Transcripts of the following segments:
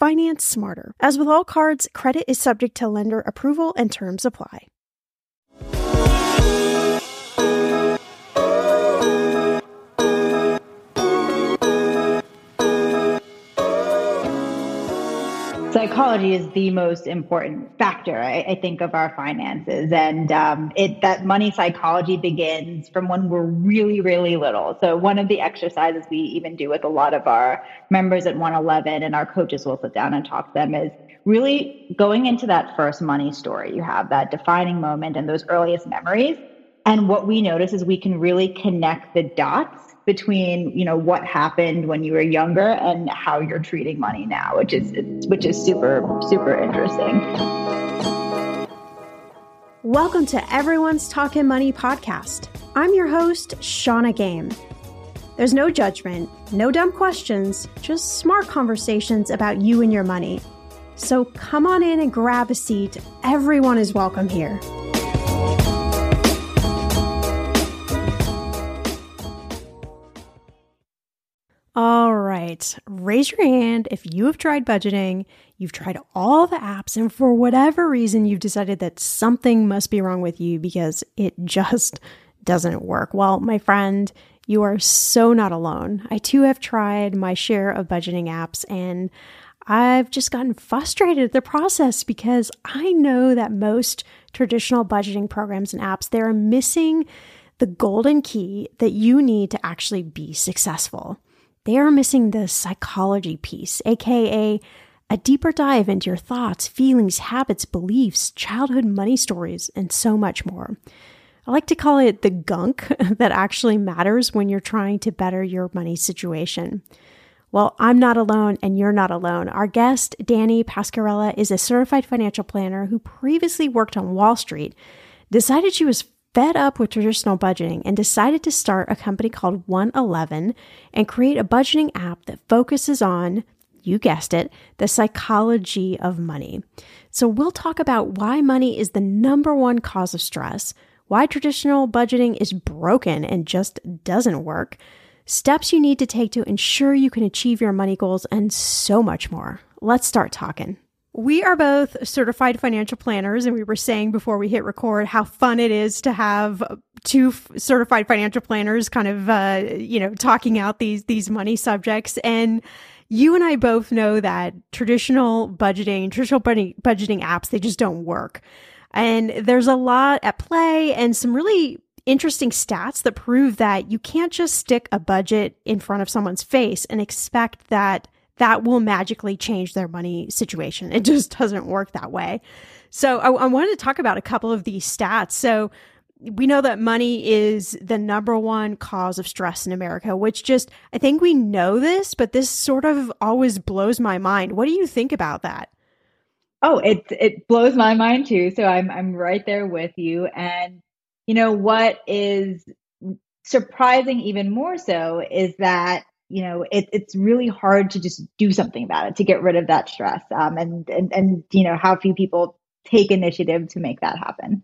Finance smarter. As with all cards, credit is subject to lender approval and terms apply. Psychology is the most important factor I, I think of our finances. And um, it that money psychology begins from when we're really really little. So one of the exercises we even do with a lot of our members at OneEleven and our coaches will sit down and talk to them is really going into that first money story. You have that defining moment and those earliest memories. And what we notice is we can really connect the dots between you know what happened when you were younger and how you're treating money now which is which is super super interesting. Welcome to everyone's talking money podcast. I'm your host Shannah Game. There's no judgment no dumb questions just smart conversations about you and your money. So come on in and grab a seat. Everyone is welcome here right, raise your hand if you have tried budgeting, you've tried all the apps, and for whatever reason you've decided that something must be wrong with you because it just doesn't work. Well, my friend, you are so not alone. I too have tried my share of budgeting apps and I've just gotten frustrated at the process because I know that most traditional budgeting programs and apps they're missing the golden key that you need to actually be successful they are missing the psychology piece, aka a deeper dive into your thoughts, feelings, habits, beliefs, childhood money stories, and so much more. I like to call it the gunk that actually matters when you're trying to better your money situation. Well, I'm not alone and you're not alone. Our guest, Dani Pascarella, is a certified financial planner who previously worked on Wall Street, decided she was fed up with traditional budgeting and decided to start a company called OneEleven and create a budgeting app that focuses on, you guessed it, the psychology of money. So we'll talk about why money is the number one cause of stress, why traditional budgeting is broken and just doesn't work, steps you need to take to ensure you can achieve your money goals, and so much more. Let's start talking. We are both certified financial planners, and we were saying before we hit record how fun it is to have two certified financial planners kind of, uh, you know, talking out these these money subjects. And you and I both know that traditional budgeting, traditional budgeting apps, they just don't work. And there's a lot at play and some really interesting stats that prove that you can't just stick a budget in front of someone's face and expect that that will magically change their money situation. It just doesn't work that way. So I, I wanted to talk about a couple of these stats. So we know that money is the number one cause of stress in America, which just, I think we know this, but this sort of always blows my mind. What do you think about that? Oh, it it blows my mind too. So I'm I'm right there with you. And you know what is surprising even more so is that you know it, it's really hard to just do something about it to get rid of that stress um, and, and and you know how few people take initiative to make that happen.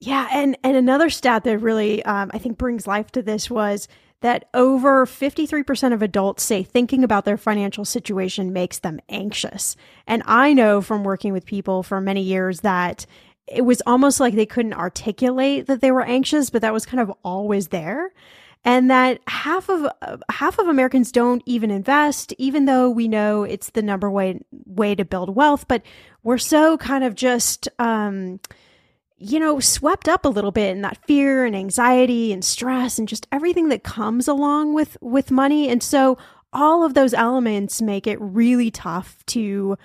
Yeah and and another stat that really um, i think brings life to this was that over 53% of adults say thinking about their financial situation makes them anxious. And i know from working with people for many years that it was almost like they couldn't articulate that they were anxious but that was kind of always there and that half of uh, half of Americans don't even invest, even though we know it's the number way way to build wealth. But we're so kind of just, um, you know, swept up a little bit in that fear and anxiety and stress and just everything that comes along with with money. And so all of those elements make it really tough to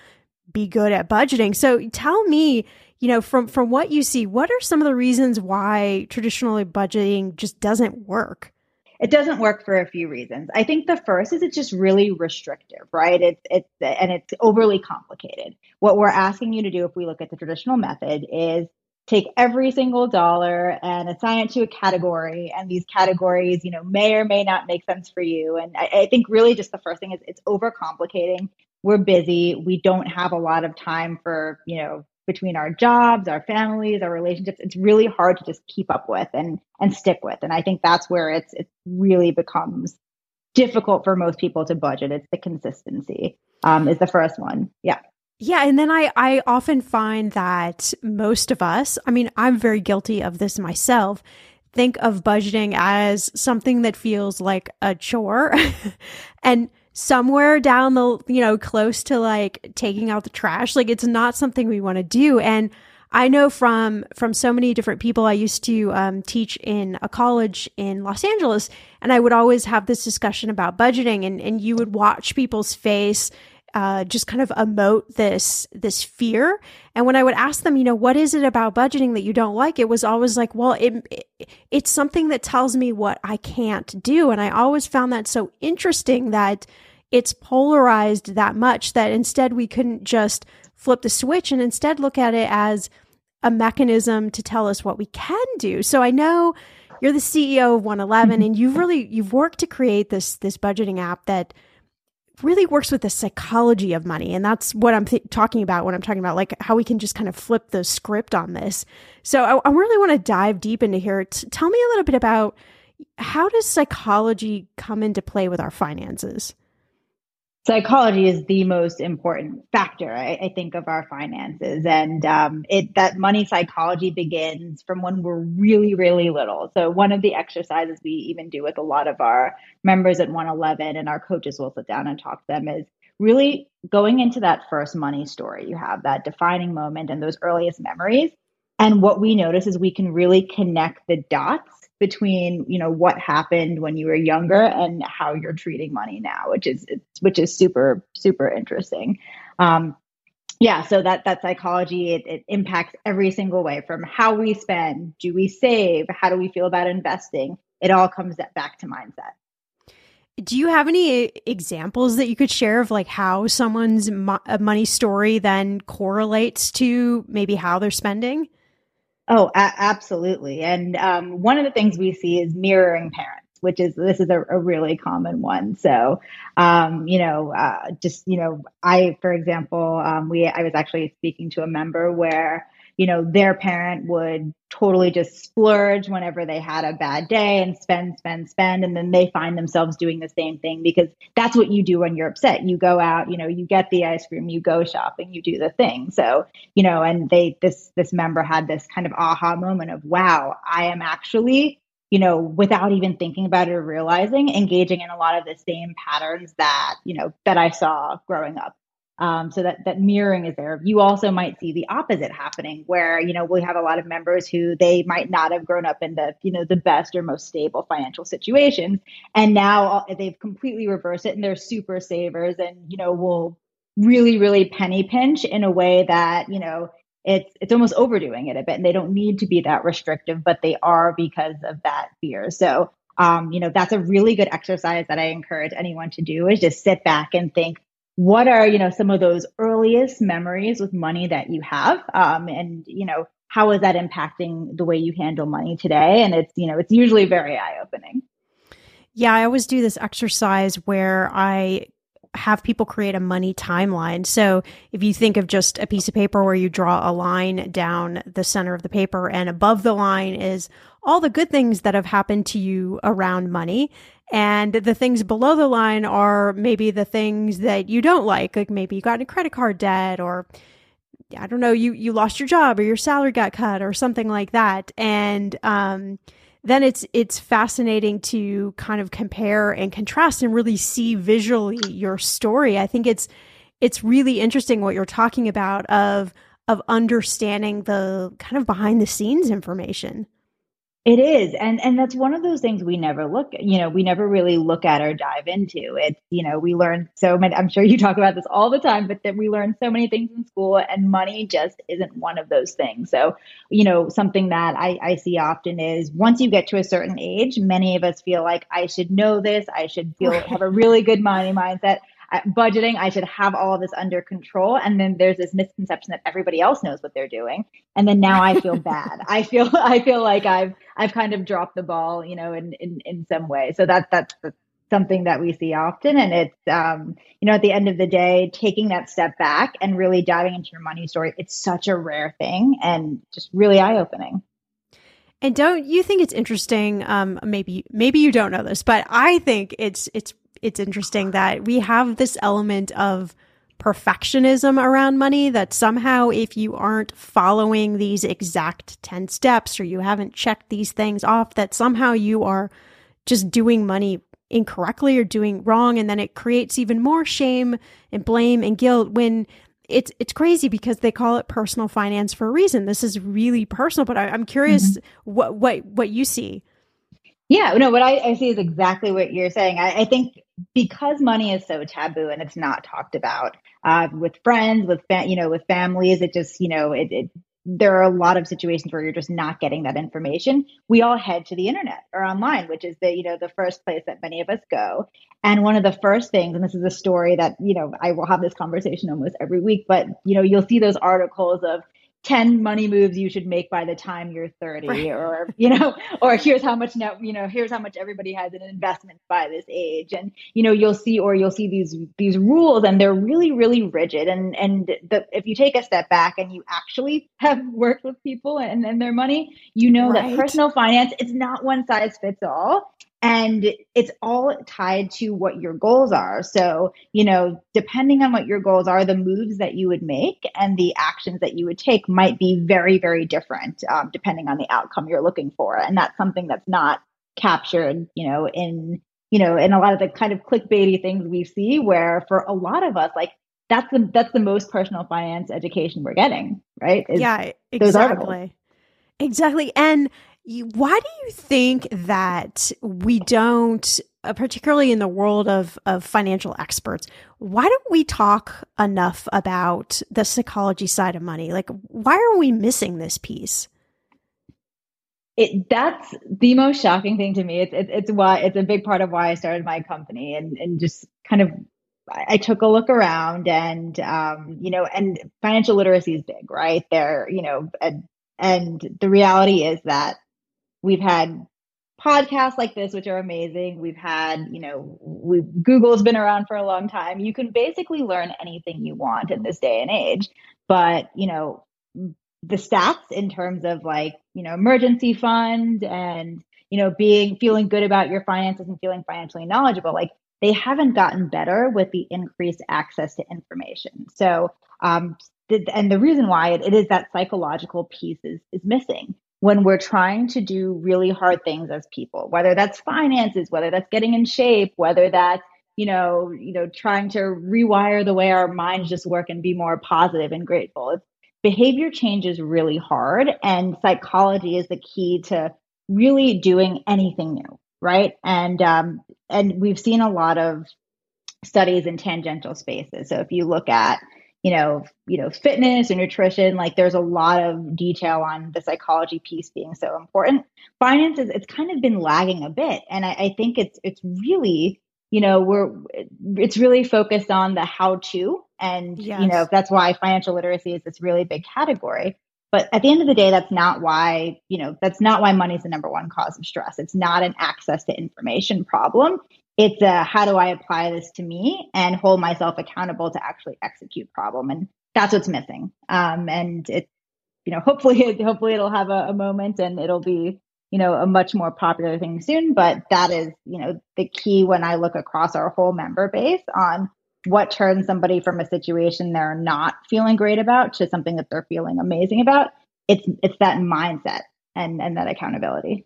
be good at budgeting. So tell me, you know, from from what you see, what are some of the reasons why traditionally budgeting just doesn't work? It doesn't work for a few reasons. I think the first is it's just really restrictive, right? It's it's and it's overly complicated. What we're asking you to do if we look at the traditional method is take every single dollar and assign it to a category and these categories you know may or may not make sense for you and I, I think really just the first thing is it's overcomplicating we're busy we don't have a lot of time for you know between our jobs, our families, our relationships, it's really hard to just keep up with and and stick with. And I think that's where it's it really becomes difficult for most people to budget. It's the consistency um, is the first one. Yeah. Yeah, and then I I often find that most of us, I mean, I'm very guilty of this myself, think of budgeting as something that feels like a chore. and somewhere down the, you know, close to like taking out the trash. Like it's not something we want to do. And I know from from so many different people. I used to um, teach in a college in Los Angeles, and I would always have this discussion about budgeting, and and you would watch people's face. Uh, just kind of emote this this fear, and when I would ask them, you know, what is it about budgeting that you don't like? It was always like, well, it, it it's something that tells me what I can't do, and I always found that so interesting that it's polarized that much that instead we couldn't just flip the switch and instead look at it as a mechanism to tell us what we can do. So I know you're the CEO of OneEleven and you've really you've worked to create this this budgeting app that really works with the psychology of money. And that's what i'm th- talking about when i'm talking about like how we can just kind of flip the script on this. So i, I really want to dive deep into here. T- tell me a little bit about how does psychology come into play with our finances psychology is the most important factor I, I, think of our finances. And um, it that money psychology begins from when we're really really little. So one of the exercises we even do with a lot of our members at OneEleven and our coaches will sit down and talk to them is really going into that first money story you have that defining moment and those earliest memories. And what we notice is we can really connect the dots between you know what happened when you were younger and how you're treating money now which is which is super super interesting. Um, yeah so that that psychology it, it impacts every single way from how we spend do we save how do we feel about investing? It all comes back to mindset. Do you have any examples that you could share of like how someone's mo- money story then correlates to maybe how they're spending Oh, a- absolutely. And um, one of the things we see is mirroring parents which is this is a, a really common one. So, um, you know, uh, just you know, I, for example, um, we I was actually speaking to a member where you know, their parent would totally just splurge whenever they had a bad day and spend, spend, spend. And then they find themselves doing the same thing because that's what you do when you're upset. You go out, you know, you get the ice cream, you go shopping, you do the thing. So, you know, and they, this, this member had this kind of aha moment of, wow, I am actually you know, without even thinking about it or realizing, engaging in a lot of the same patterns that, you know, that I saw growing up. Um, so that that mirroring is there. You also might see the opposite happening, where you know we have a lot of members who they might not have grown up in the you know the best or most stable financial situations, and now they've completely reversed it, and they're super savers, and you know will really really penny pinch in a way that you know it's it's almost overdoing it a bit, and they don't need to be that restrictive, but they are because of that fear. So um, you know that's a really good exercise that I encourage anyone to do is just sit back and think what are you know some of those earliest memories with money that you have? Um, and you know how is that impacting the way you handle money today? And it's you know it's usually very eye opening yeah i always do this exercise where i have people create a money timeline. So if you think of just a piece of paper where you draw a line down the center of the paper and above the line is all the good things that have happened to you around money. And the things below the line are maybe the things that you don't like, like maybe you got a credit card debt or I don't know, you you lost your job or your salary got cut or something like that. And um then it's it's fascinating to kind of compare and contrast and really see visually your story. I think it's it's really interesting what you're talking about of of understanding the kind of behind the scenes information. It is. And and that's one of those things we never look, you know, we never really look at or dive into. It's, you know, we learn so many I'm sure you talk about this all the time, but that we learn so many things in school and money just isn't one of those things. So, you know, something that I, I see often is once you get to a certain age, many of us feel like I should know this, I should feel have a really good money mindset budgeting i should have all of this under control. And then there's this misconception that everybody else knows what they're doing. And then now i feel bad. I feel i feel like i've i've kind of dropped the ball you know in in, in some way. So that that's something that we see often. And it's um, you know at the end of the day taking that step back and really diving into your money story it's such a rare thing and just really eye-opening. And don't you think it's interesting um, maybe maybe you don't know this but i think it's it's it's interesting that we have this element of perfectionism around money that somehow if you aren't following these exact 10 steps or you haven't checked these things off that somehow you are just doing money incorrectly or doing wrong. And then it creates even more shame and blame and guilt when it's it's crazy because they call it personal finance for a reason. This is really personal but I, am curious mm-hmm. what what what you see yeah no what I, I see is exactly what you're saying I, I think because money is so taboo and it's not talked about uh, with friends, with fa- you know, with families, it just you know, it, it there are a lot of situations where you're just not getting that information. We all head to the internet or online, which is the you know the first place that many of us go. And one of the first things, and this is a story that you know I will have this conversation almost every week, but you know you'll see those articles of 10 money moves you should make by the time you're 30 right. or you know or here's how much now you know here's how much everybody has in investment by this age and you know you'll see or you'll see these these rules and they're really really rigid and and the, if you take a step back and you actually have worked with people and, and their money you know right. that personal finance it's not one size fits all and it's all tied to what your goals are. So, you know, depending on what your goals are, the moves that you would make and the actions that you would take might be very, very different um, depending on the outcome you're looking for. And that's something that's not captured, you know, in you know, in a lot of the kind of clickbaity things we see, where for a lot of us, like that's the that's the most personal finance education we're getting, right? Is yeah, exactly, exactly, and why do you think that we don't, uh, particularly in the world of, of financial experts, why don't we talk enough about the psychology side of money? Like, why are we missing this piece? It, that's the most shocking thing to me. It's, it's, it's why it's a big part of why I started my company and, and just kind of I took a look around and, um, you know, and financial literacy is big, right? There, you know, and, and the reality is that We've had podcasts like this, which are amazing. We've had, you know, we Google's been around for a long time. You can basically learn anything you want in this day and age. But, you know, the stats in terms of like, you know, emergency fund and, you know, being feeling good about your finances and feeling financially knowledgeable, like they haven't gotten better with the increased access to information. So, um, and the reason why it, it is that psychological piece is, is missing when we're trying to do really hard things as people, whether that's finances, whether that's getting in shape, whether that's you know, you know, trying to rewire the way our minds just work and be more positive and grateful. It's, behavior change is really hard, and psychology is the key to really doing anything new, right? And um, and we've seen a lot of studies in tangential spaces. So if you look at you know, you know, fitness and nutrition, like there's a lot of detail on the psychology piece being so important. Finances, it's kind of been lagging a bit. And I, I think it's it's really you know we're it's really focused on the how to and yes. you know that's why financial literacy is this really big category but at the end of the day that's not why you know that's not why money is the number one cause of stress it's not an access to information problem it's a how do i apply this to me and hold myself accountable to actually execute problem and that's what's missing um, and it you know hopefully hopefully it'll have a, a moment and it'll be you know, a much more popular thing soon. But that is, you know, the key when I look across our whole member base on what turns somebody from a situation they're not feeling great about to something that they're feeling amazing about. It's it's that mindset and and that accountability.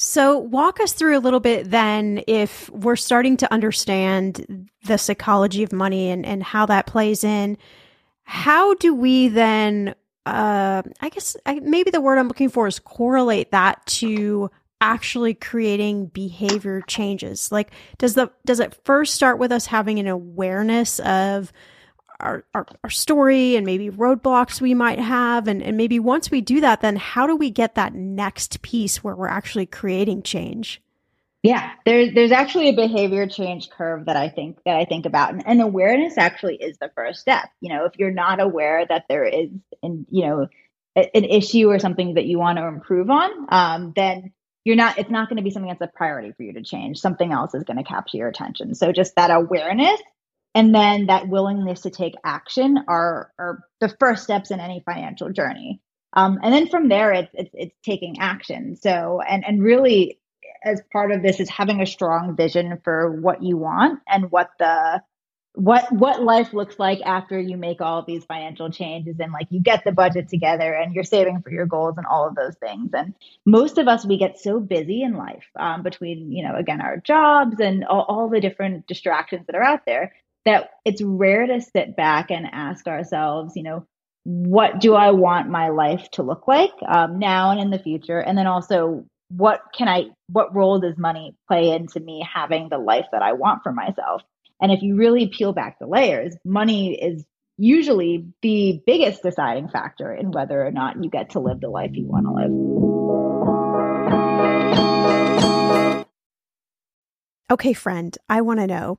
So, walk us through a little bit then if we're starting to understand the psychology of money and, and how that plays in. How do we then uh, I guess I, maybe the word I'm looking for is correlate that to actually creating behavior changes. Like, does the does it first start with us having an awareness of our, our, our story and maybe roadblocks we might have, and and maybe once we do that, then how do we get that next piece where we're actually creating change? Yeah, there's there's actually a behavior change curve that I think that I think about, and, and, awareness actually is the first step. You know, if you're not aware that there is, an, you know, a, an issue or something that you want to improve on, um, then you're not. It's not going to be something that's a priority for you to change. Something else is going to capture your attention. So just that awareness, and then that willingness to take action are are the first steps in any financial journey. Um, and then from there, it's, it's it's taking action. So and and really as part of this is having a strong vision for what you want and what the what what life looks like after you make all these financial changes and like you get the budget together and you're saving for your goals and all of those things and most of us we get so busy in life um, between you know again our jobs and all, all the different distractions that are out there that it's rare to sit back and ask ourselves you know what do i want my life to look like um, now and in the future and then also what can I, what role does money play into me having the life that I want for myself? And if you really peel back the layers, money is usually the biggest deciding factor in whether or not you get to live the life you want to live. Okay, friend, I want to know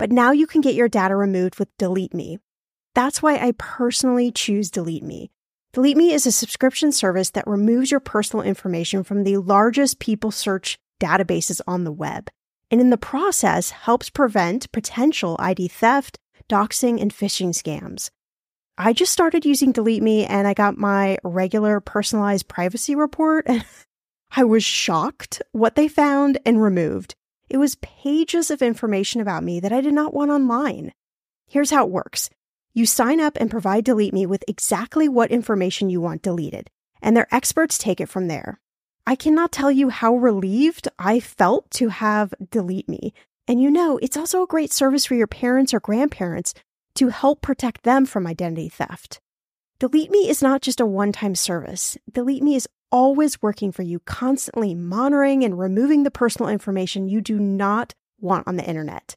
but now you can get your data removed with Delete Me. That's why I personally choose Delete Me. Delete Me is a subscription service that removes your personal information from the largest people search databases on the web, and in the process helps prevent potential ID theft doxing, and phishing scams. I just started using Delete Me and I got my regular personalized privacy report and I was shocked what they found and removed. It was pages of information about me that I did not want online. Here's how it works. You sign up and provide Delete Me with exactly what information you want deleted, and their experts take it from there. I cannot tell you how relieved I felt to have Delete Me. And you know, it's also a great service for your parents or grandparents to help protect them from identity theft. Delete Me is not just a one time service. Delete Me is always working for you, constantly monitoring and removing the personal information you do not want on the internet.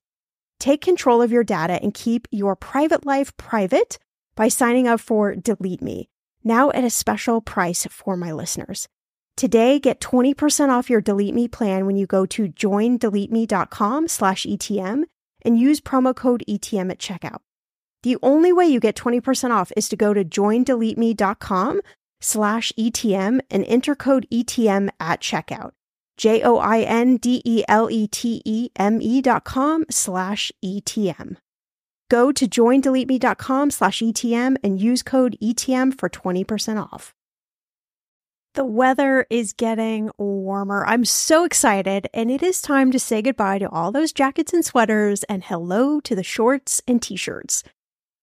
Take control of your data and keep your private life private by signing up for Delete Me, now at a special price for my listeners. Today, get 20% off your Delete Me plan when you go to joindeleteme.com slash ETM and use promo code ETM at checkout. The only way you get 20% off is to go to joindeleteme.com slash ETM and enter code ETM at checkout. J-O-I-N-D-E-L-E-T-E-M-E dot com slash ETM. Go to joindeleteme.com slash ETM and use code ETM for 20% off. The weather is getting warmer. I'm so excited, and it is time to say goodbye to all those jackets and sweaters and hello to the shorts and t shirts.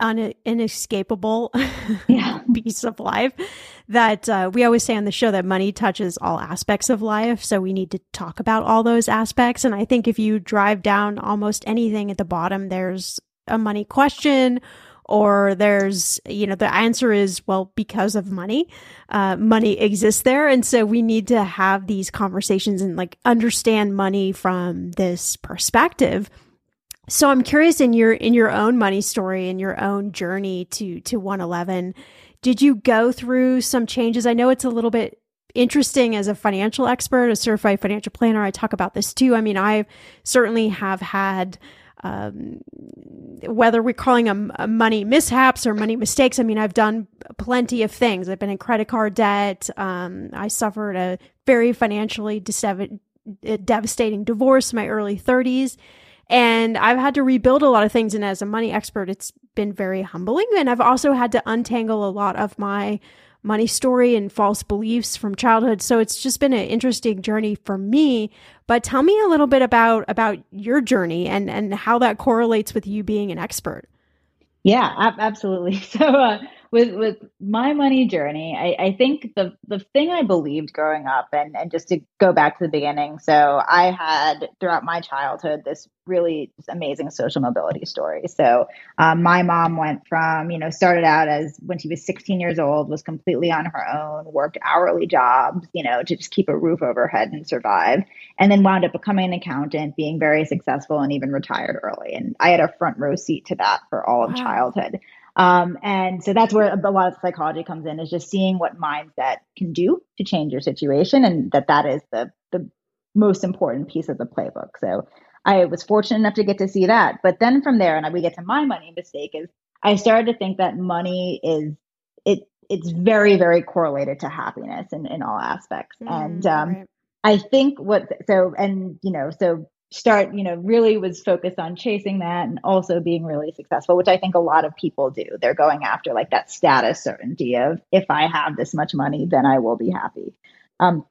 un- inescapable yeah. piece of life that uh, we always say on the show that money touches all aspects of life. So we need to talk about all those aspects. And I think if you drive down almost anything at the bottom, there's a money question or there's you know the answer is well because of money uh, money exists there and so we need to have these conversations and like understand money from this perspective so i'm curious in your in your own money story in your own journey to to OneEleven did you go through some changes i know it's a little bit interesting as a financial expert a certified financial planner i talk about this too i mean i certainly have had um, whether we're calling them uh, money mishaps or money mistakes. I mean, I've done plenty of things. I've been in credit card debt. Um, I suffered a very financially uh, devastating divorce in my early 30s. And I've had to rebuild a lot of things. And as a money expert, it's been very humbling. And I've also had to untangle a lot of my money story and false beliefs from childhood. So it's just been an interesting journey for me. But tell me a little bit about about your journey and and how that correlates with you being an expert. Yeah, absolutely. So uh, with with my money journey, I, I think the the thing I believed growing up, and and just to go back to the beginning, so I had throughout my childhood this really amazing social mobility story. So um, my mom went from you know started out as when she was 16 years old, was completely on her own, worked hourly jobs, you know, to just keep a roof over her head and survive, and then wound up becoming an accountant, being very successful, and even retired early. And I had a front row seat to that for all of wow. childhood. Um, and so that's where a lot of psychology comes in is just seeing what mindset can do to change your situation. And that that is the, the most important piece of the playbook. So I was fortunate enough to get to see that. But then from there, and we get to my money mistake is I started to think that money is, it, it's very, very correlated to happiness in, in all aspects. Mm, and, um, right. I think what, so, and, you know, so start, you know, really was focused on chasing that and also being really successful, which I think a lot of people do. They're going after like that status certainty of if I have this much money, then I will be happy. Um,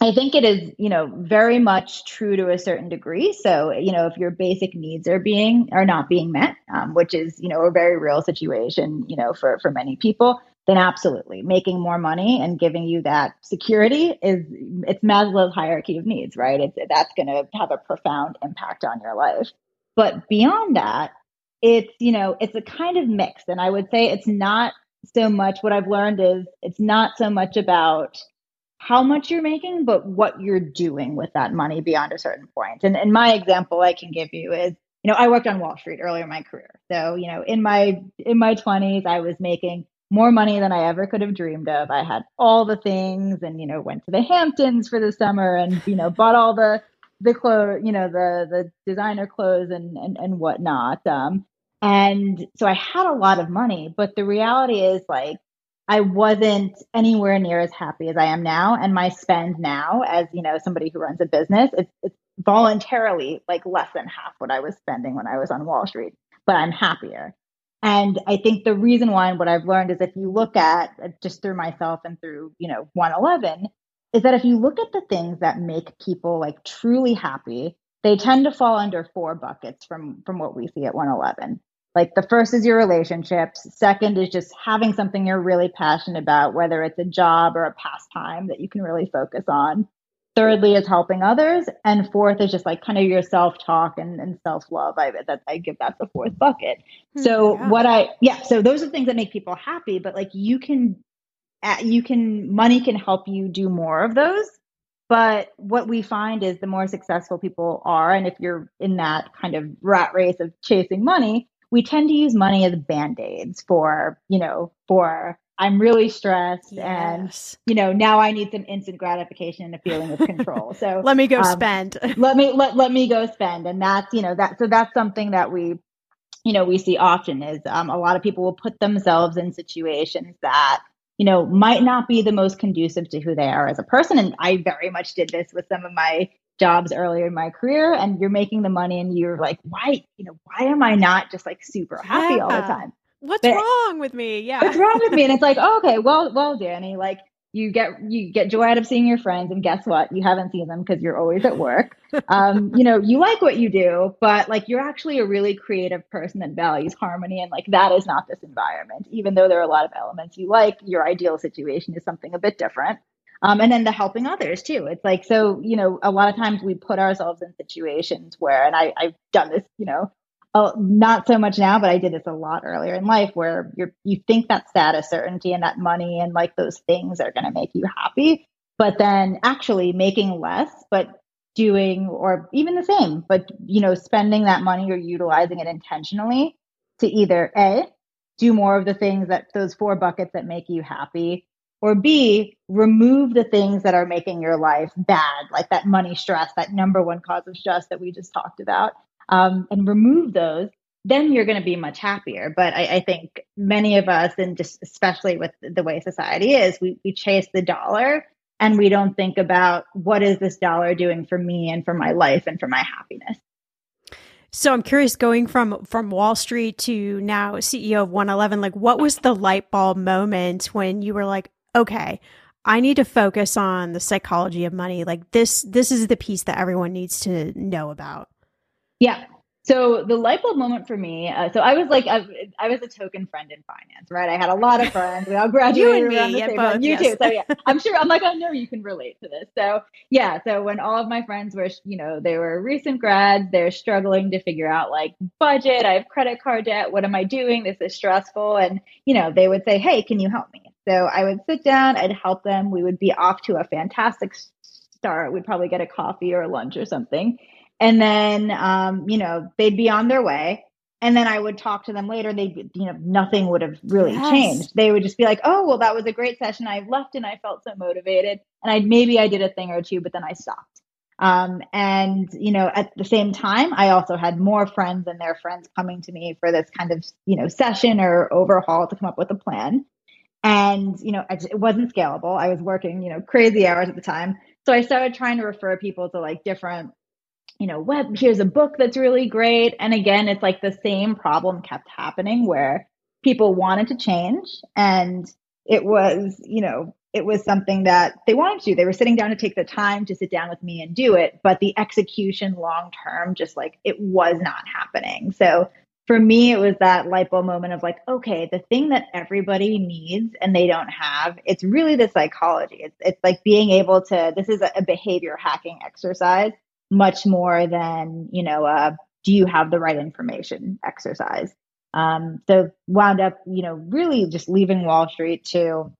I think it is, you know, very much true to a certain degree. So, you know, if your basic needs are being are not being met, um, which is, you know, a very real situation, you know, for for many people, then absolutely making more money and giving you that security is it's Maslow's hierarchy of needs, right? It's that's going to have a profound impact on your life. But beyond that, it's you know it's a kind of mix, and I would say it's not so much. What I've learned is it's not so much about how much you're making, but what you're doing with that money beyond a certain point. And, and my example I can give you is you know, I worked on Wall Street earlier in my career. So, you know, in my in my 20s, I was making more money than I ever could have dreamed of. I had all the things and, you know, went to the Hamptons for the summer and, you know, bought all the, the clothes, you know, the, the designer clothes and, and, and whatnot. Um, and so I had a lot of money, but the reality is like, I wasn't anywhere near as happy as I am now. And my spend now as, you know, somebody who runs a business, it's, it's voluntarily like less than half what I was spending when I was on Wall Street, but I'm happier. And I think the reason why and what I've learned is if you look at uh, just through myself and through, you know, OneEleven, is that if you look at the things that make people like truly happy, they tend to fall under four buckets from from what we see at OneEleven. Like the first is your relationships, second is just having something you're really passionate about, whether it's a job or a pastime that you can really focus on. Thirdly is helping others. And fourth is just like kind of your self talk and, and self love. I that I give that the fourth bucket. Hmm, so yeah. what I yeah, so those are things that make people happy, but like you can you can money can help you do more of those. But what we find is the more successful people are, and if you're in that kind of rat race of chasing money, we tend to use money as band-aids for, you know, for I'm really stressed yes. and you know now I need some instant gratification and a feeling of control. So let me go um, spend. let me let, let me go spend and that's you know that so that's something that we you know we see often is um, a lot of people will put themselves in situations that you know might not be the most conducive to who they are as a person and I very much did this with some of my jobs earlier in my career and you're making the money and you're like why you know why am I not just like super happy yeah. all the time what's but, wrong with me? Yeah. What's wrong with me? And it's like, oh, okay, well, well, Dani, like you get you get joy out of seeing your friends, and guess what? You haven't seen them because you're always at work. Um, you know, you like what you do, but like you're actually a really creative person that values harmony, and like that is not this environment. Even though there are a lot of elements you like, your ideal situation is something a bit different. Um, and then the helping others too. It's like so, you know, a lot of times we put ourselves in situations where, and I, I've done this, you know, oh, not so much now, but I did this a lot earlier in life where you're, you think that status certainty and that money and like those things are going to make you happy. But then actually making less, but doing or even the same, but you know, spending that money or utilizing it intentionally to either A, do more of the things that those four buckets that make you happy, or B, remove the things that are making your life bad, like that money stress, that number one cause of stress that we just talked about um, and remove those, then you're going to be much happier. But I, I, think many of us, and just especially with the way society is, we, we chase the dollar and we don't think about what is this dollar doing for me and for my life and for my happiness. So I'm curious, going from from Wall Street to now CEO of OneEleven, like what was the light bulb moment when you were like, okay, I need to focus on the psychology of money. Like this, this is the piece that everyone needs to know about. Yeah. So the light bulb moment for me. Uh, so I was like, I, I, was a token friend in finance, right? I had a lot of friends. We all graduated you around the same both, time. You yes. too. So yeah, I'm sure. I'm like, I know you can relate to this. So yeah. So when all of my friends were, you know, they were recent grads, they're struggling to figure out like budget. I have credit card debt. What am I doing? This is stressful. And you know, they would say, Hey, can you help me? So I would sit down. I'd help them. We would be off to a fantastic start. We'd probably get a coffee or lunch or something and then um, you know they'd be on their way. And then i would talk to them later. They you know nothing would have really Yes. changed. They would just be like oh well that was a great session. I left and i felt so motivated. And i maybe i did a thing or two but then i stopped. Um, and you know at the same time i also had more friends and their friends coming to me for this kind of you know session or overhaul to come up with a plan. And you know it it wasn't scalable. I was working you know crazy hours at the time. So i started trying to refer people to like different you know, web, here's a book that's really great. And again, it's like the same problem kept happening where people wanted to change and it was, you know, it was something that they wanted to. They were sitting down to take the time to sit down with me and do it, but the execution long term just like it was not happening. So for me, it was that light bulb moment of like, okay, the thing that everybody needs and they don't have, it's really the psychology. It's, it's like being able to, this is a, a behavior hacking exercise much more than you know uh, do you have the right information exercise. Um, so wound up you know really just leaving wall street to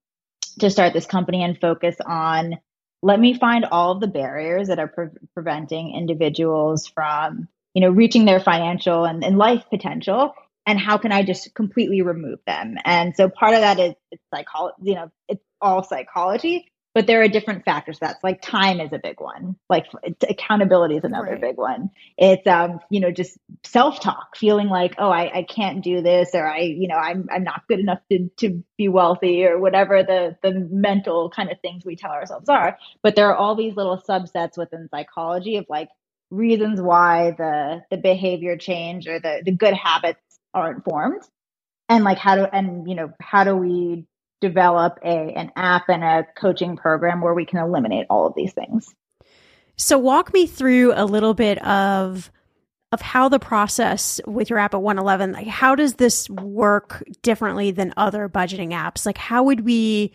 to start this company and focus on let me find all of the barriers that are pre- preventing individuals from you know reaching their financial and, and life potential and how can i just completely remove them? And so part of that is it's psychology you know it's all psychology but there are different factors. That's like time is a big one. Like accountability is another Right. big one. It's um you know just self-talk feeling like oh I, I can't do this or i you know i'm i'm not good enough to to be wealthy or whatever the the mental kind of things we tell ourselves are. But there are all these little subsets within psychology of like reasons why the the behavior change or the the good habits aren't formed. And like how do and you know how do we develop a an app and a coaching program where we can eliminate all of these things. So walk me through a little bit of of how the process with your app at OneEleven like how does this work differently than other budgeting apps? Like how would we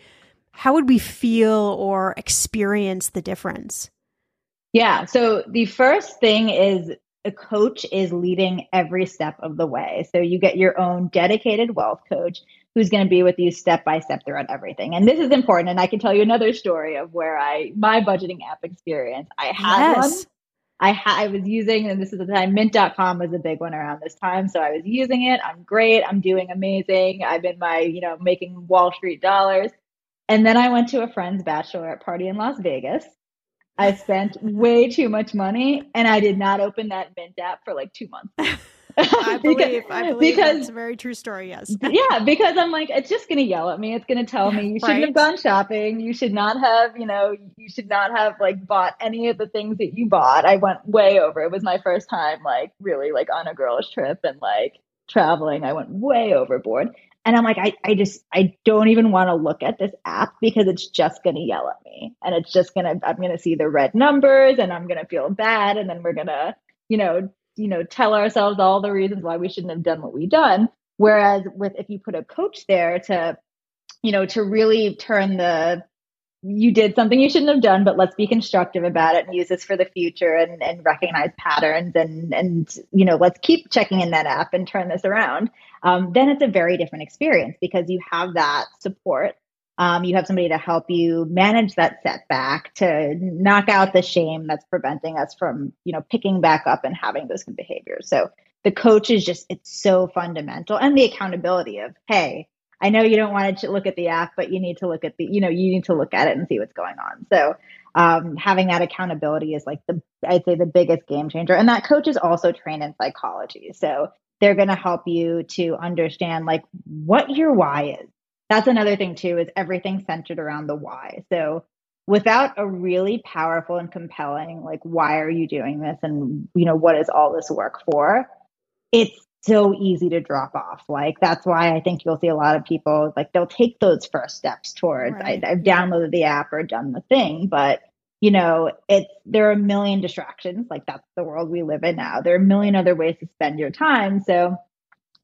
how would we feel or experience the difference? Yeah. So the first thing is a coach is leading every step of the way. So you get your own dedicated wealth coach who's going to be with you step by step throughout everything and this is important and i can tell you another story of where i my budgeting app experience i had one I, ha- I was using, and this is the time, mint.com was a big one around this time. So I was using it. I'm great. I'm doing amazing. I'm in my, you know, making Wall Street dollars. And then I went to a friend's bachelorette party in Las Vegas. I spent way too much money and I did not open that Mint app for like two months. I Because- believe I believe because that's a very true story yes yeah, because I'm like, it's just going to yell at me. It's going to tell me you shouldn't Right. have gone shopping. You should not have, you know, you should not have like bought any of the things that you bought. I went way over. It was my first time, like, really, like on a girl's trip and like traveling. I went way overboard. And I'm like, I, I just, I don't even want to look at this app because it's just going to yell at me. And it's just going to, I'm going to see the red numbers and I'm going to feel bad. And then we're going to, you know, you know, tell ourselves all the reasons why we shouldn't have done what we've done. Whereas with if you put a coach there to, you know, to really turn the you did something you shouldn't have done, but let's be constructive about it and use this for the future and, and recognize patterns and and you know, let's keep checking in that app and turn this around. Um, then it's a very different experience because you have that support. Um, you have somebody to help you manage that setback, to knock out the shame that's preventing us from, you know, picking back up and having those good behaviors. So the coach is just it's so fundamental and the accountability of hey i know you don't want to look at the app but you need to look at the you know you need to look at it and see what's going on. So um, having that accountability is like the i'd say the biggest game changer. And that coach is also trained in psychology. So they're going to help you to understand like what your why is that's another thing too is everything centered around the why so without a really powerful and compelling like why are you doing this and you know what is all this work for it's so easy to drop off. Like that's why I think you'll see a lot of people like they'll take those first steps towards right. I, have downloaded the app or done the thing, but you know, it's there are a million distractions. Like that's the world we live in now. There are a million other ways to spend your time. So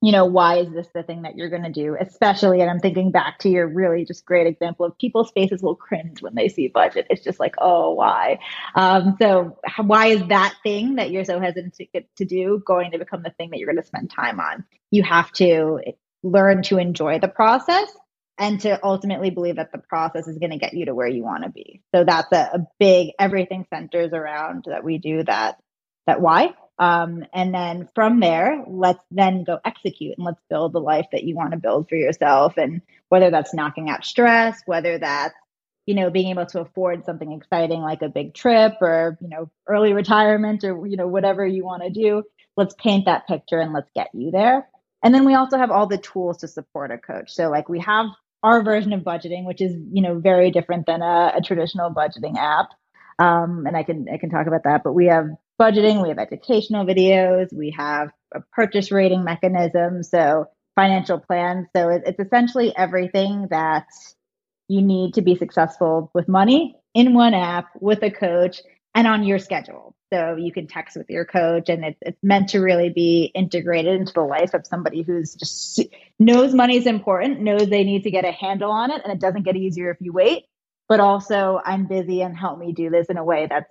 you know, why is this the thing that you're going to do? Especially, and I'm thinking back to your really just great example of people's faces will cringe when they see budget. It's just like, oh, why? Um, so, why is that thing that you're so hesitant to, to do going to become the thing that you're going to spend time on? You have to learn to enjoy the process and to ultimately believe that the process is going to get you to where you want to be. So, that's a, a big, everything centers around that we do that, that why um, and then from there, let's then go execute and let's build the life that you want to build for yourself. And whether that's knocking out stress, whether that's, you know, being able to afford something exciting like a big trip or, you know, early retirement or, you know, whatever you want to do, let's paint that picture and let's get you there. And then we also have all the tools to support a coach. So like we have our version of budgeting, which is, you know, very different than a, a traditional budgeting app. Um, and I can I can talk about that. But we have budgeting, we have educational videos, we have a purchase rating mechanism, so financial plans. So it's essentially everything that you need to be successful with money in one app with a coach and on your schedule. So you can text with your coach, and it's, it's meant to really be integrated into the life of somebody who's just knows money is important, knows they need to get a handle on it, and it doesn't get easier if you wait. But also, I'm busy and help me do this in a way that's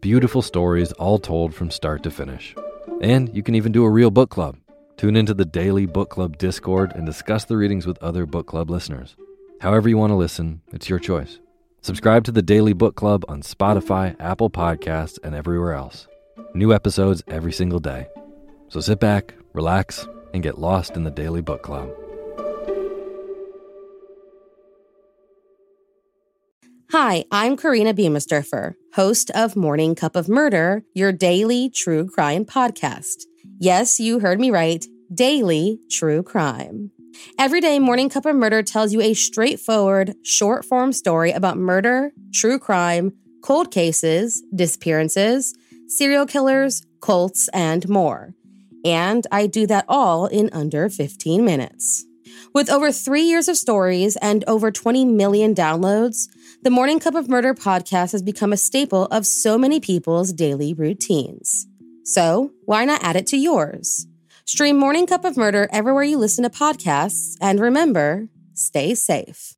Beautiful stories all told from start to finish. And you can even do a real book club. Tune into the daily book club Discord and discuss the readings with other book club listeners. However, you want to listen, it's your choice. Subscribe to the Daily Book Club on Spotify, Apple Podcasts, and everywhere else. New episodes every single day. So sit back, relax, and get lost in the Daily Book Club. Hi, I'm Korina Biemesderfer, host of Morning Cup of Murder, your daily true crime podcast. Yes, you heard me right, daily true crime. Every day, Morning Cup of Murder tells you a straightforward, short form story about murder, true crime, cold cases, disappearances, serial killers, cults, and more. And I do that all in under 15 minutes. With over three years of stories and over 20 million downloads, the Morning Cup of Murder podcast has become a staple of so many people's daily routines. So, why not add it to yours? Stream Morning Cup of Murder everywhere you listen to podcasts, and remember, stay safe.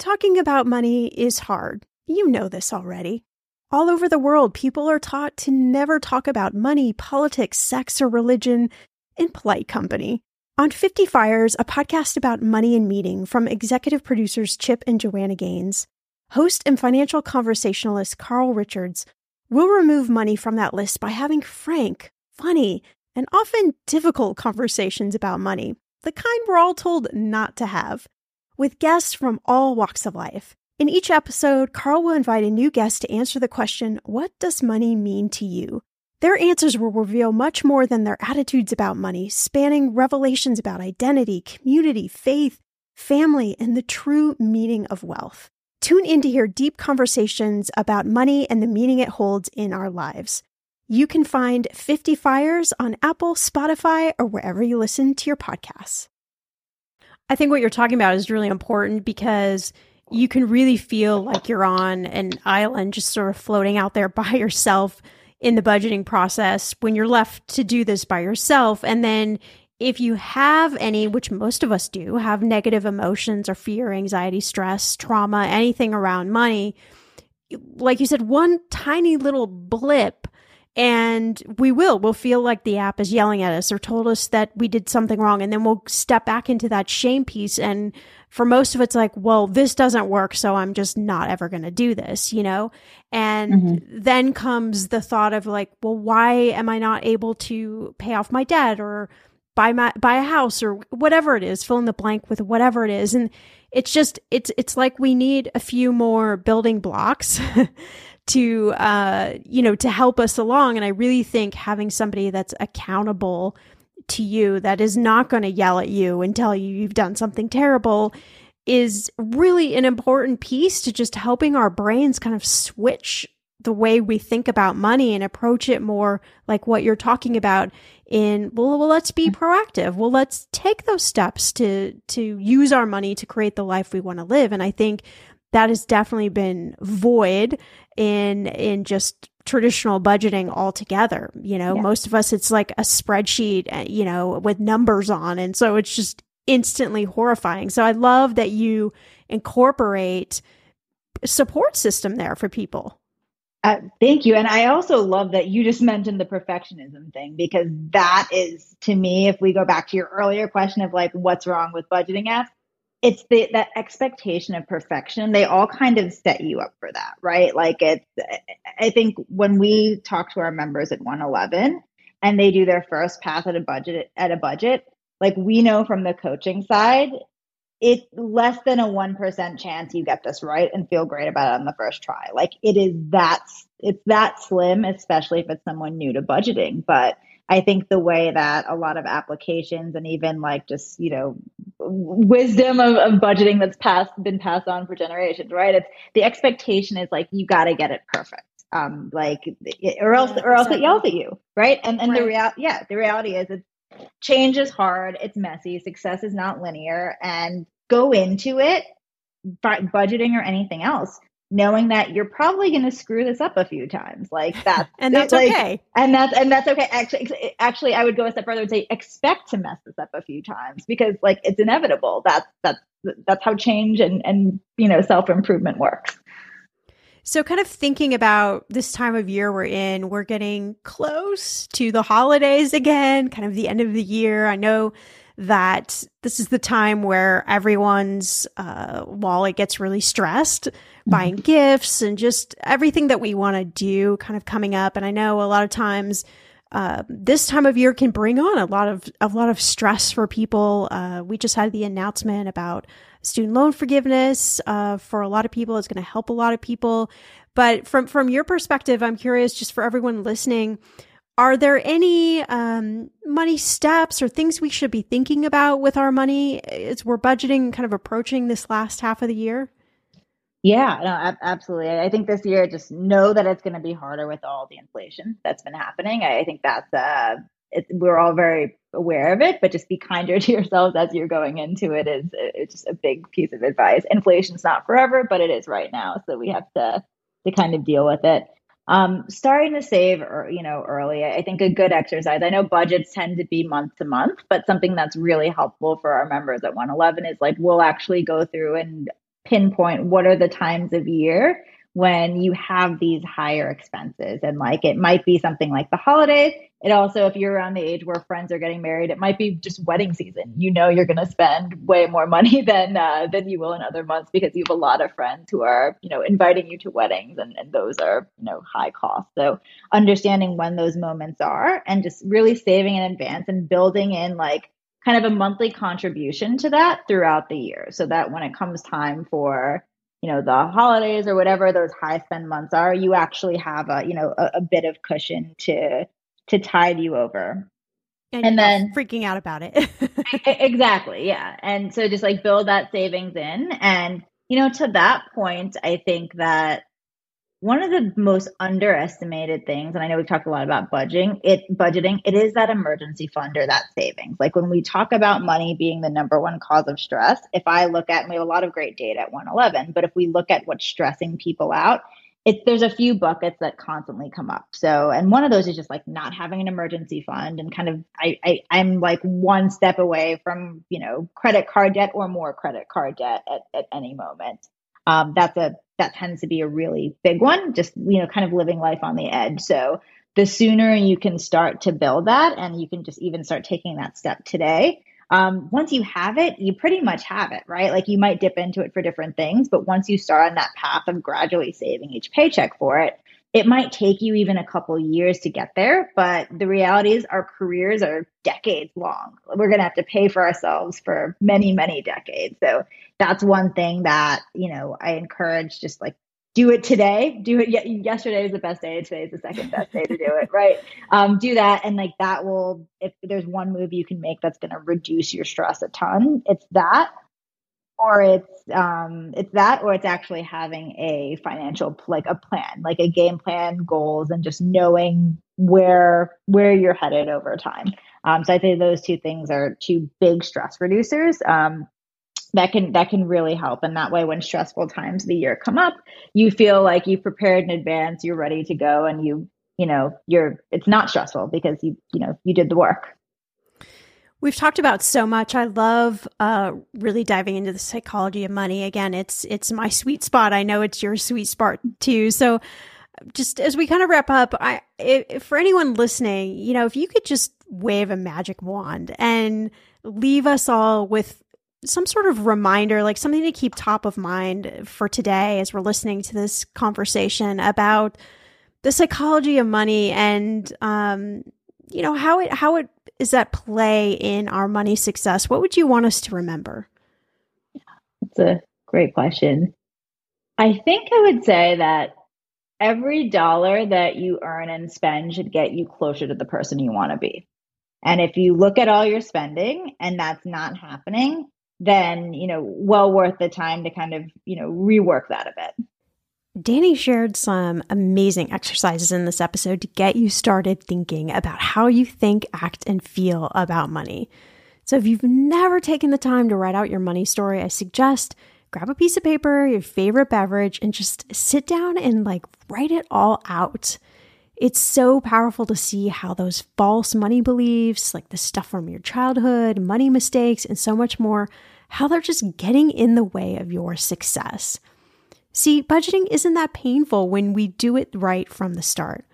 Talking about money is hard. You know this already. All over the world, people are taught to never talk about money, politics, sex, or religion in polite company. On 50 Fires, a podcast about money and meeting from executive producers Chip and Joanna Gaines, host and financial conversationalist Carl Richards will remove money from that list by having frank, funny, and often difficult conversations about money, the kind we're all told not to have, with guests from all walks of life. In each episode, Carl will invite a new guest to answer the question, What does money mean to you? Their answers will reveal much more than their attitudes about money, spanning revelations about identity, community, faith, family, and the true meaning of wealth. Tune in to hear deep conversations about money and the meaning it holds in our lives. You can find 50 Fires on Apple, Spotify, or wherever you listen to your podcasts. I think what you're talking about is really important because you can really feel like you're on an island just sort of floating out there by yourself in the budgeting process when you're left to do this by yourself. And then if you have any, which most of us do, have negative emotions or fear, anxiety, stress, trauma, anything around money, like you said, one tiny little blip and we will we'll feel like the app is yelling at us or told us that we did something wrong and then we'll step back into that shame piece and for most of it's like well this doesn't work so i'm just not ever going to do this you know and mm-hmm. then comes the thought of like well why am i not able to pay off my debt or buy my buy a house or whatever it is fill in the blank with whatever it is. And it's just it's it's like we need a few more building blocks to uh you know to help us along. And i really think having somebody that's accountable to you that is not going to yell at you and tell you you've done something terrible is really an important piece to just helping our brains kind of switch the way we think about money and approach it more like what you're talking about in well, well let's be proactive. Well let's take those steps to to use our money to create the life we want to live. And i think that has definitely been void in in just traditional budgeting altogether. You know yeah. most of us it's like a spreadsheet uh, you know with numbers on. And so it's just instantly horrifying. So i love that you incorporate support system there for people uh, thank you. And I also love that you just mentioned the perfectionism thing because that is, to me, if we go back to your earlier question of like, what's wrong with budgeting apps, it's the that expectation of perfection. They all kind of set you up for that, right? Like it's, I think when we talk to our members at OneEleven and they do their first pass at a budget at a budget, like we know from the coaching side, it's less than a 1% chance you get this right and feel great about it on the first try. Like it is that, it's that slim, especially if it's someone new to budgeting. But I think the way that a lot of applications and even like just, you know, wisdom of, of budgeting that's passed, been passed on for generations, right? It's the expectation is like, you got to get it perfect. Um, like, or else, yeah, or else exactly. it yells at you, right? And and right. the real, yeah, the reality is it's change is hard, it's messy, success is not linear, and go into it, budgeting or anything else, knowing that you're probably going to screw this up a few times. Like that, and that's like, okay. And that's and that's okay. Actually, actually, I would go a step further and say expect to mess this up a few times because like it's inevitable. That's that's that's how change and and you know self improvement works. So, kind of thinking about this time of year we're in, we're getting close to the holidays again, kind of the end of the year. I know that this is the time where everyone's uh, wallet gets really stressed mm-hmm. buying gifts and just everything that we want to do kind of coming up. And I know a lot of times uh, this time of year can bring on a lot of a lot of stress for people. Uh, we just had the announcement about student loan forgiveness uh, for a lot of people. It's going to help a lot of people. But from from your perspective, I'm curious, just for everyone listening, are there any um, money steps or things we should be thinking about with our money as we're budgeting, kind of approaching this last half of the year? Yeah, no, absolutely. I think this year, just know that it's going to be harder with all the inflation that's been happening. I think that's uh, it, we're all very aware of it, but just be kinder to yourselves as you're going into it is it's just a big piece of advice. Inflation's not forever, but it is right now, so we have to to kind of deal with it. Um, starting to save, or, you know, early, I think a good exercise. I know budgets tend to be month to month, but something that's really helpful for our members at OneEleven is like we'll actually go through and pinpoint what are the times of year when you have these higher expenses. And like it might be something like the holidays. It also, if you're around the age where friends are getting married, it might be just wedding season. You know, you're going to spend way more money than uh, than you will in other months because you have a lot of friends who are, you know, inviting you to weddings, and, and those are, you know, high cost. So understanding when those moments are, and just really saving in advance and building in like kind of a monthly contribution to that throughout the year, so that when it comes time for you know the holidays or whatever those high spend months are you actually have a you know a, a bit of cushion to to tide you over. And, and then freaking out about it. Exactly yeah. And so just like build that savings in. And you know to that point i think that one of the most underestimated things, and I know we've talked a lot about budgeting, it budgeting, it is that emergency fund or that savings. Like when we talk about money being the number one cause of stress, if I look at, and we have a lot of great data at OneEleven, but if we look at what's stressing people out, it, there's a few buckets that constantly come up. So, and one of those is just like not having an emergency fund and kind of, I, I, I'm like one step away from, you know, credit card debt or more credit card debt at, at any moment. Um, that's a that tends to be a really big one, just, you know, kind of living life on the edge. So the sooner you can start to build that and you can just even start taking that step today. Um, once you have it, you pretty much have it, right? Like you might dip into it for different things, but once you start on that path of gradually saving each paycheck for it, it might take you even a couple years to get there, but the reality is our careers are decades long. We're going to have to pay for ourselves for many, many decades. So that's one thing that, you know, I encourage just like do it today. Do it. Yesterday is the best day. Today is the second best day to do it. Right. Um, do that. And like that will, if there's one move you can make that's going to reduce your stress a ton, it's that or it's um, it's that or it's actually having a financial like a plan like a game plan goals and just knowing where where you're headed over time um, so i think those two things are two big stress reducers um, that can that can really help and that way when stressful times of the year come up you feel like you prepared in advance you're ready to go and you you know you're it's not stressful because you you know you did the work We've talked about so much. I love uh, really diving into the psychology of money. Again, it's it's my sweet spot. I know it's your sweet spot too. So, just as we kind of wrap up, I if, for anyone listening, you know, if you could just wave a magic wand and leave us all with some sort of reminder, like something to keep top of mind for today as we're listening to this conversation about the psychology of money and um, you know how it how it is at play in our money success? What would you want us to remember? That's a great question. I think I would say that every dollar that you earn and spend should get you closer to the person you want to be. And if you look at all your spending and that's not happening, then, you know, well worth the time to kind of, you know, rework that a bit. Dani shared some amazing exercises in this episode to get you started thinking about how you think, act, and feel about money. So, if you've never taken the time to write out your money story, I suggest grab a piece of paper, your favorite beverage, and just sit down and like write it all out. It's so powerful to see how those false money beliefs, like the stuff from your childhood, money mistakes, and so much more, how they're just getting in the way of your success. See, budgeting isn't that painful when we do it right from the start.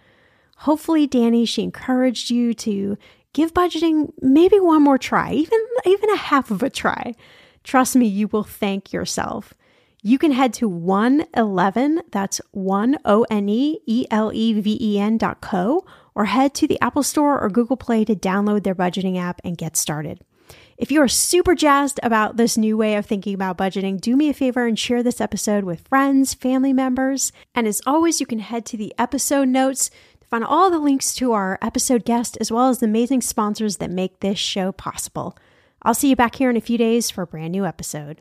Hopefully, Dani, she encouraged you to give budgeting maybe one more try, even, even a half of a try. Trust me, you will thank yourself. You can head to OneEleven, that's 1 O N E E L E V E N dot co, or head to the Apple Store or Google Play to download their budgeting app and get started. If you are super jazzed about this new way of thinking about budgeting, do me a favor and share this episode with friends, family members. And as always, you can head to the episode notes to find all the links to our episode guest, as well as the amazing sponsors that make this show possible. I'll see you back here in a few days for a brand new episode.